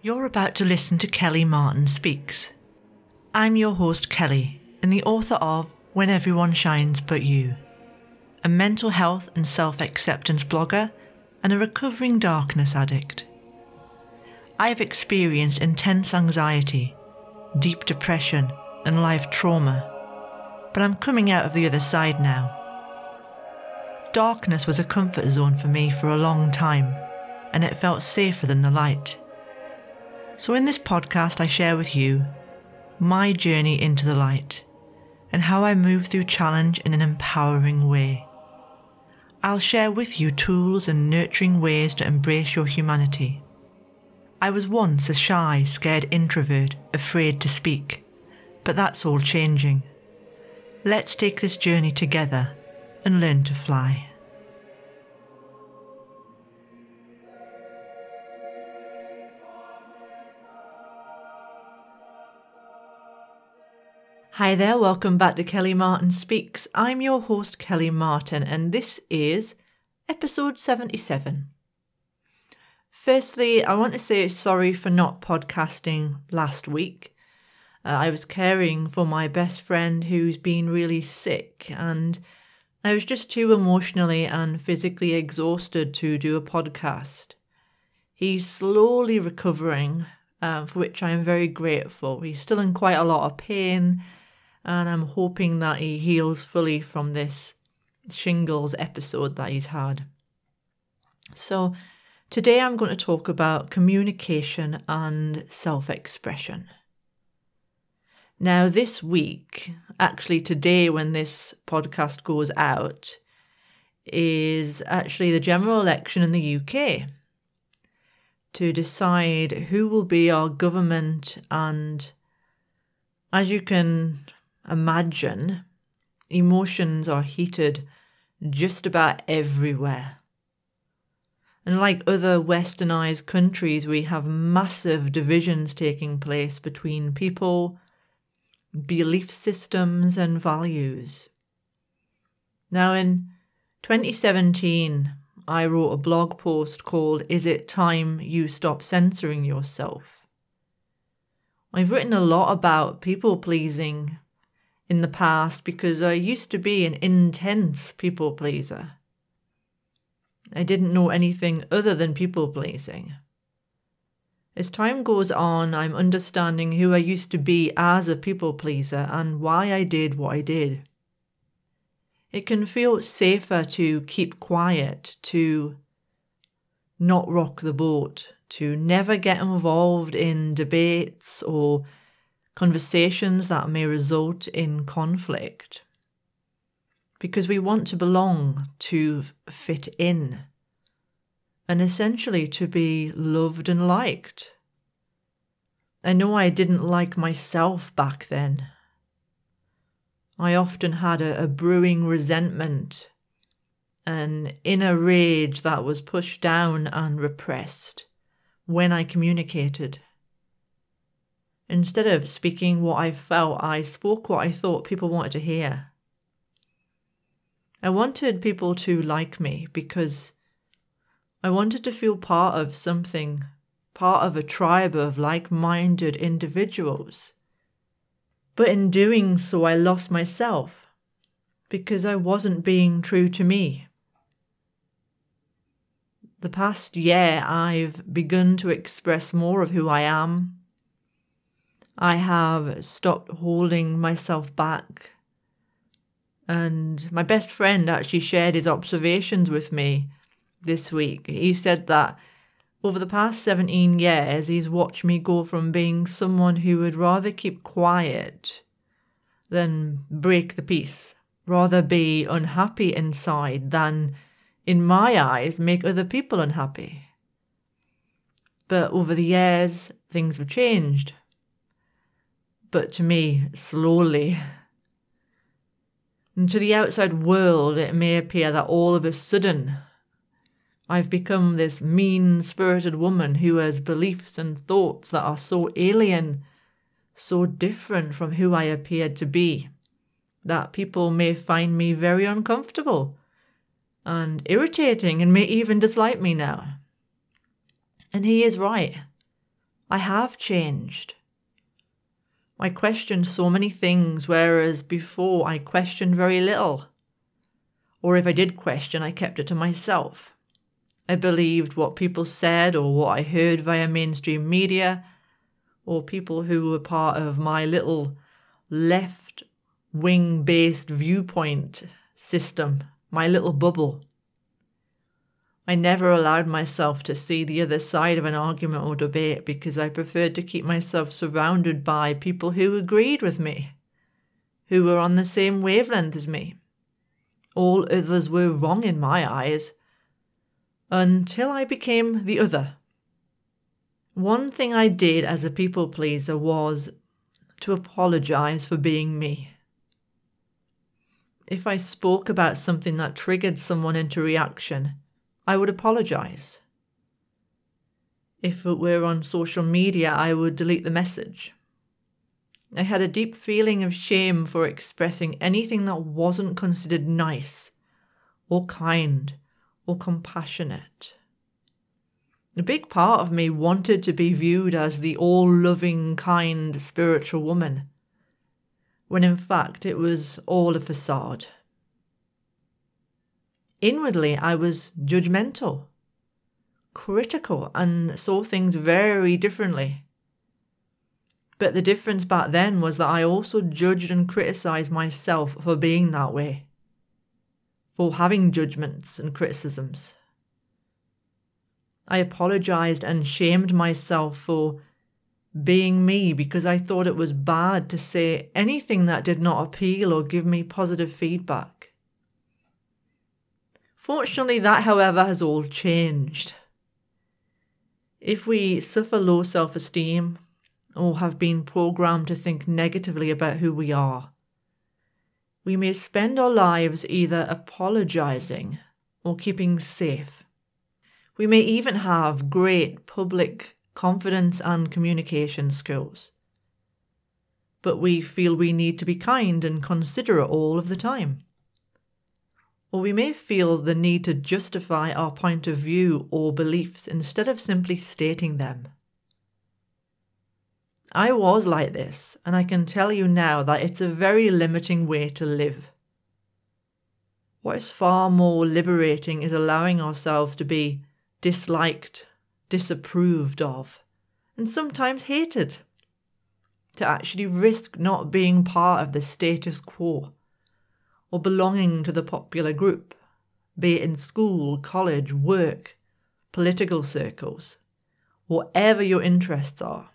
You're about to listen to Kelly Martin Speaks. I'm your host, Kelly, and the author of When Everyone Shines But You, a mental health and self acceptance blogger and a recovering darkness addict. I have experienced intense anxiety, deep depression, and life trauma, but I'm coming out of the other side now. Darkness was a comfort zone for me for a long time, and it felt safer than the light. So, in this podcast, I share with you my journey into the light and how I move through challenge in an empowering way. I'll share with you tools and nurturing ways to embrace your humanity. I was once a shy, scared introvert, afraid to speak, but that's all changing. Let's take this journey together and learn to fly. Hi there, welcome back to Kelly Martin Speaks. I'm your host, Kelly Martin, and this is episode 77. Firstly, I want to say sorry for not podcasting last week. Uh, I was caring for my best friend who's been really sick, and I was just too emotionally and physically exhausted to do a podcast. He's slowly recovering, uh, for which I am very grateful. He's still in quite a lot of pain and I'm hoping that he heals fully from this shingles episode that he's had. So, today I'm going to talk about communication and self expression. Now, this week, actually today when this podcast goes out, is actually the general election in the UK to decide who will be our government. And as you can imagine, emotions are heated just about everywhere. And like other westernized countries, we have massive divisions taking place between people, belief systems, and values. Now, in 2017, I wrote a blog post called Is It Time You Stop Censoring Yourself? I've written a lot about people pleasing in the past because I used to be an intense people pleaser. I didn't know anything other than people pleasing. As time goes on, I'm understanding who I used to be as a people pleaser and why I did what I did. It can feel safer to keep quiet, to not rock the boat, to never get involved in debates or conversations that may result in conflict. Because we want to belong, to fit in, and essentially to be loved and liked. I know I didn't like myself back then. I often had a, a brewing resentment, an inner rage that was pushed down and repressed when I communicated. Instead of speaking what I felt, I spoke what I thought people wanted to hear. I wanted people to like me because I wanted to feel part of something, part of a tribe of like minded individuals. But in doing so, I lost myself because I wasn't being true to me. The past year, I've begun to express more of who I am, I have stopped holding myself back. And my best friend actually shared his observations with me this week. He said that over the past 17 years, he's watched me go from being someone who would rather keep quiet than break the peace, rather be unhappy inside than, in my eyes, make other people unhappy. But over the years, things have changed but to me, slowly. And to the outside world, it may appear that all of a sudden I've become this mean spirited woman who has beliefs and thoughts that are so alien, so different from who I appeared to be, that people may find me very uncomfortable and irritating and may even dislike me now. And he is right. I have changed. I question so many things, whereas before I questioned very little. Or if I did question, I kept it to myself. I believed what people said or what I heard via mainstream media or people who were part of my little left wing based viewpoint system, my little bubble. I never allowed myself to see the other side of an argument or debate because I preferred to keep myself surrounded by people who agreed with me, who were on the same wavelength as me. All others were wrong in my eyes until I became the other. One thing I did as a people pleaser was to apologize for being me. If I spoke about something that triggered someone into reaction, I would apologize. If it were on social media, I would delete the message. I had a deep feeling of shame for expressing anything that wasn't considered nice, or kind, or compassionate. A big part of me wanted to be viewed as the all loving, kind, spiritual woman, when in fact it was all a facade. Inwardly, I was judgmental, critical, and saw things very differently. But the difference back then was that I also judged and criticized myself for being that way, for having judgments and criticisms. I apologized and shamed myself for being me because I thought it was bad to say anything that did not appeal or give me positive feedback. Fortunately, that, however, has all changed. If we suffer low self esteem or have been programmed to think negatively about who we are, we may spend our lives either apologizing or keeping safe. We may even have great public confidence and communication skills. But we feel we need to be kind and considerate all of the time or we may feel the need to justify our point of view or beliefs instead of simply stating them. I was like this, and I can tell you now that it's a very limiting way to live. What is far more liberating is allowing ourselves to be disliked, disapproved of, and sometimes hated. To actually risk not being part of the status quo or belonging to the popular group, be it in school, college, work, political circles, whatever your interests are.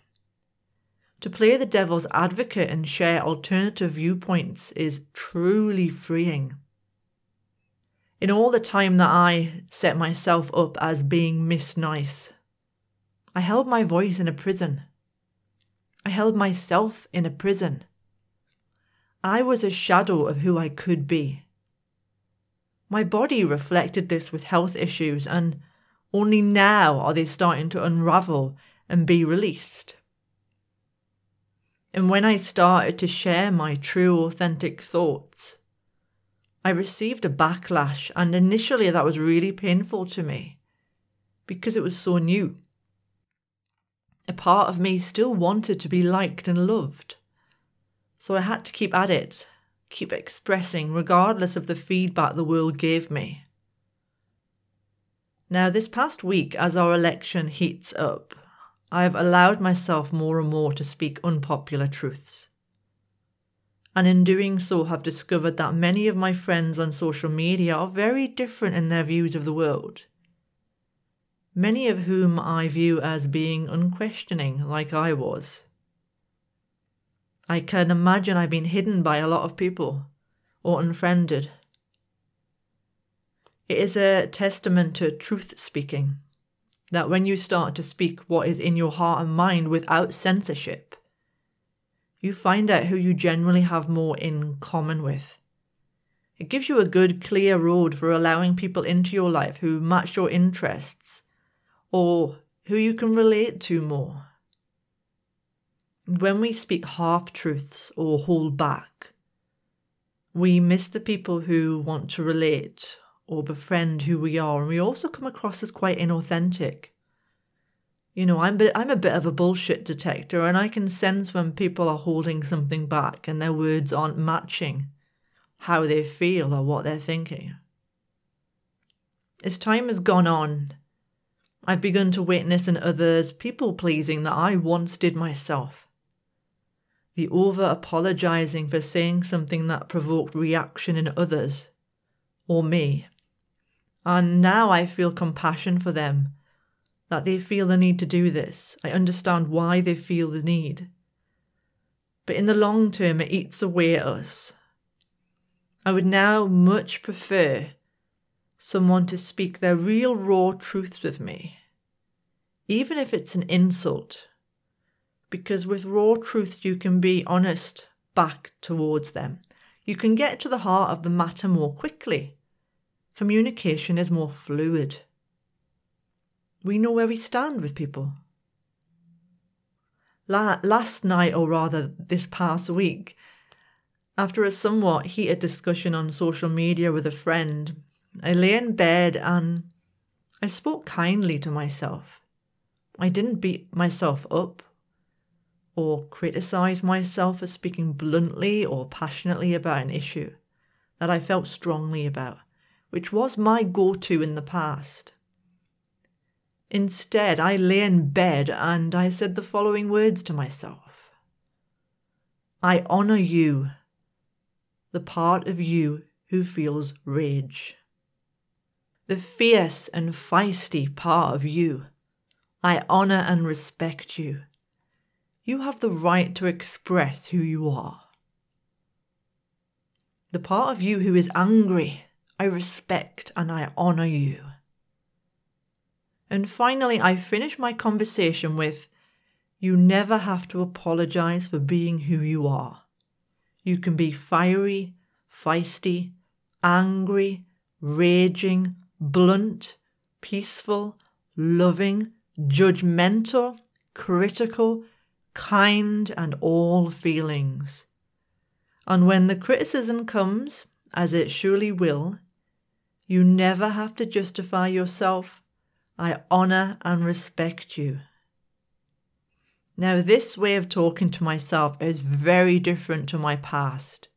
To play the devil's advocate and share alternative viewpoints is truly freeing. In all the time that I set myself up as being Miss Nice, I held my voice in a prison. I held myself in a prison. I was a shadow of who I could be. My body reflected this with health issues, and only now are they starting to unravel and be released. And when I started to share my true, authentic thoughts, I received a backlash, and initially that was really painful to me because it was so new. A part of me still wanted to be liked and loved. So I had to keep at it, keep expressing, regardless of the feedback the world gave me. Now, this past week, as our election heats up, I have allowed myself more and more to speak unpopular truths. And in doing so, have discovered that many of my friends on social media are very different in their views of the world. Many of whom I view as being unquestioning, like I was. I can imagine I've been hidden by a lot of people or unfriended. It is a testament to truth speaking that when you start to speak what is in your heart and mind without censorship, you find out who you generally have more in common with. It gives you a good, clear road for allowing people into your life who match your interests or who you can relate to more. When we speak half truths or hold back, we miss the people who want to relate or befriend who we are, and we also come across as quite inauthentic. You know, I'm, I'm a bit of a bullshit detector and I can sense when people are holding something back and their words aren't matching how they feel or what they're thinking. As time has gone on, I've begun to witness in others people pleasing that I once did myself. The over apologizing for saying something that provoked reaction in others, or me. And now I feel compassion for them that they feel the need to do this. I understand why they feel the need. But in the long term, it eats away at us. I would now much prefer someone to speak their real raw truths with me, even if it's an insult. Because with raw truths, you can be honest back towards them. You can get to the heart of the matter more quickly. Communication is more fluid we know where we stand with people. La- last night, or rather this past week, after a somewhat heated discussion on social media with a friend, I lay in bed and I spoke kindly to myself. I didn't beat myself up or criticize myself for speaking bluntly or passionately about an issue that I felt strongly about, which was my go to in the past. Instead, I lay in bed and I said the following words to myself I honour you, the part of you who feels rage. The fierce and feisty part of you. I honour and respect you. You have the right to express who you are. The part of you who is angry, I respect and I honour you. And finally, I finish my conversation with You never have to apologize for being who you are. You can be fiery, feisty, angry, raging, blunt, peaceful, loving, judgmental, critical, kind, and all feelings. And when the criticism comes, as it surely will, you never have to justify yourself I honour and respect you. Now, this way of talking to myself is very different to my past.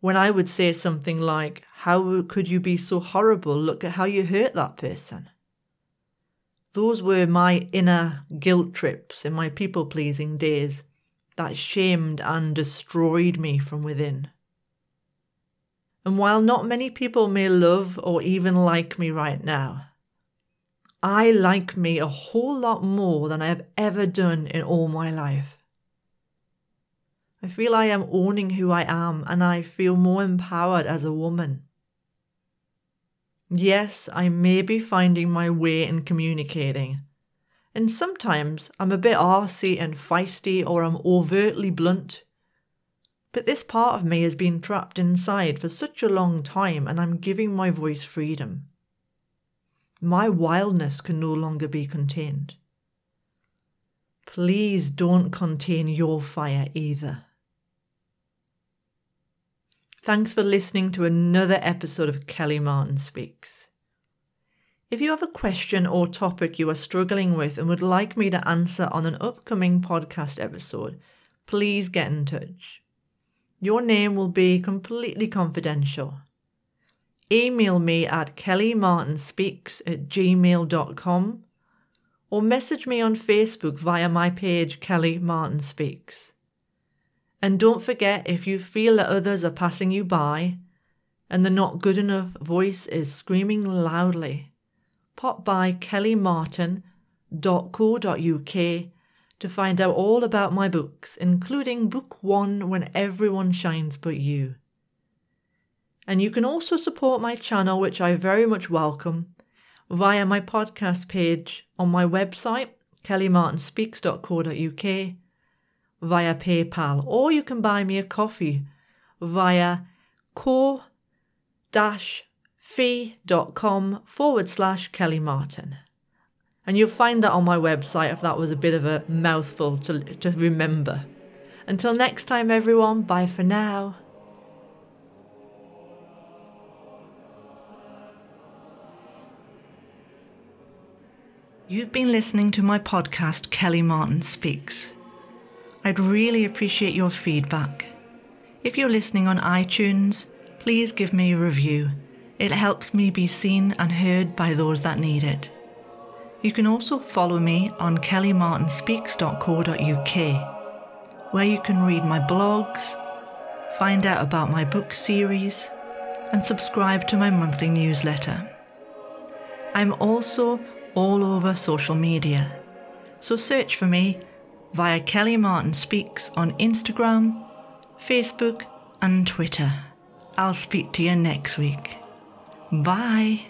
When I would say something like, How could you be so horrible? Look at how you hurt that person. Those were my inner guilt trips in my people pleasing days that shamed and destroyed me from within. And while not many people may love or even like me right now, I like me a whole lot more than I have ever done in all my life. I feel I am owning who I am and I feel more empowered as a woman. Yes, I may be finding my way in communicating, and sometimes I'm a bit arsy and feisty or I'm overtly blunt. But this part of me has been trapped inside for such a long time and I'm giving my voice freedom. My wildness can no longer be contained. Please don't contain your fire either. Thanks for listening to another episode of Kelly Martin Speaks. If you have a question or topic you are struggling with and would like me to answer on an upcoming podcast episode, please get in touch. Your name will be completely confidential email me at kellymartinspeaks at gmail.com or message me on Facebook via my page Kelly Martin Speaks. And don't forget if you feel that others are passing you by and the not good enough voice is screaming loudly, pop by kellymartin.co.uk to find out all about my books, including Book One When Everyone Shines But You. And you can also support my channel, which I very much welcome, via my podcast page on my website, kellymartinspeaks.co.uk, via PayPal, or you can buy me a coffee via co fee.com forward slash Kelly Martin. And you'll find that on my website if that was a bit of a mouthful to, to remember. Until next time, everyone, bye for now. You've been listening to my podcast, Kelly Martin Speaks. I'd really appreciate your feedback. If you're listening on iTunes, please give me a review. It helps me be seen and heard by those that need it. You can also follow me on kellymartinspeaks.co.uk, where you can read my blogs, find out about my book series, and subscribe to my monthly newsletter. I'm also all over social media, so search for me via Kelly Martin Speaks on Instagram, Facebook, and Twitter. I'll speak to you next week. Bye.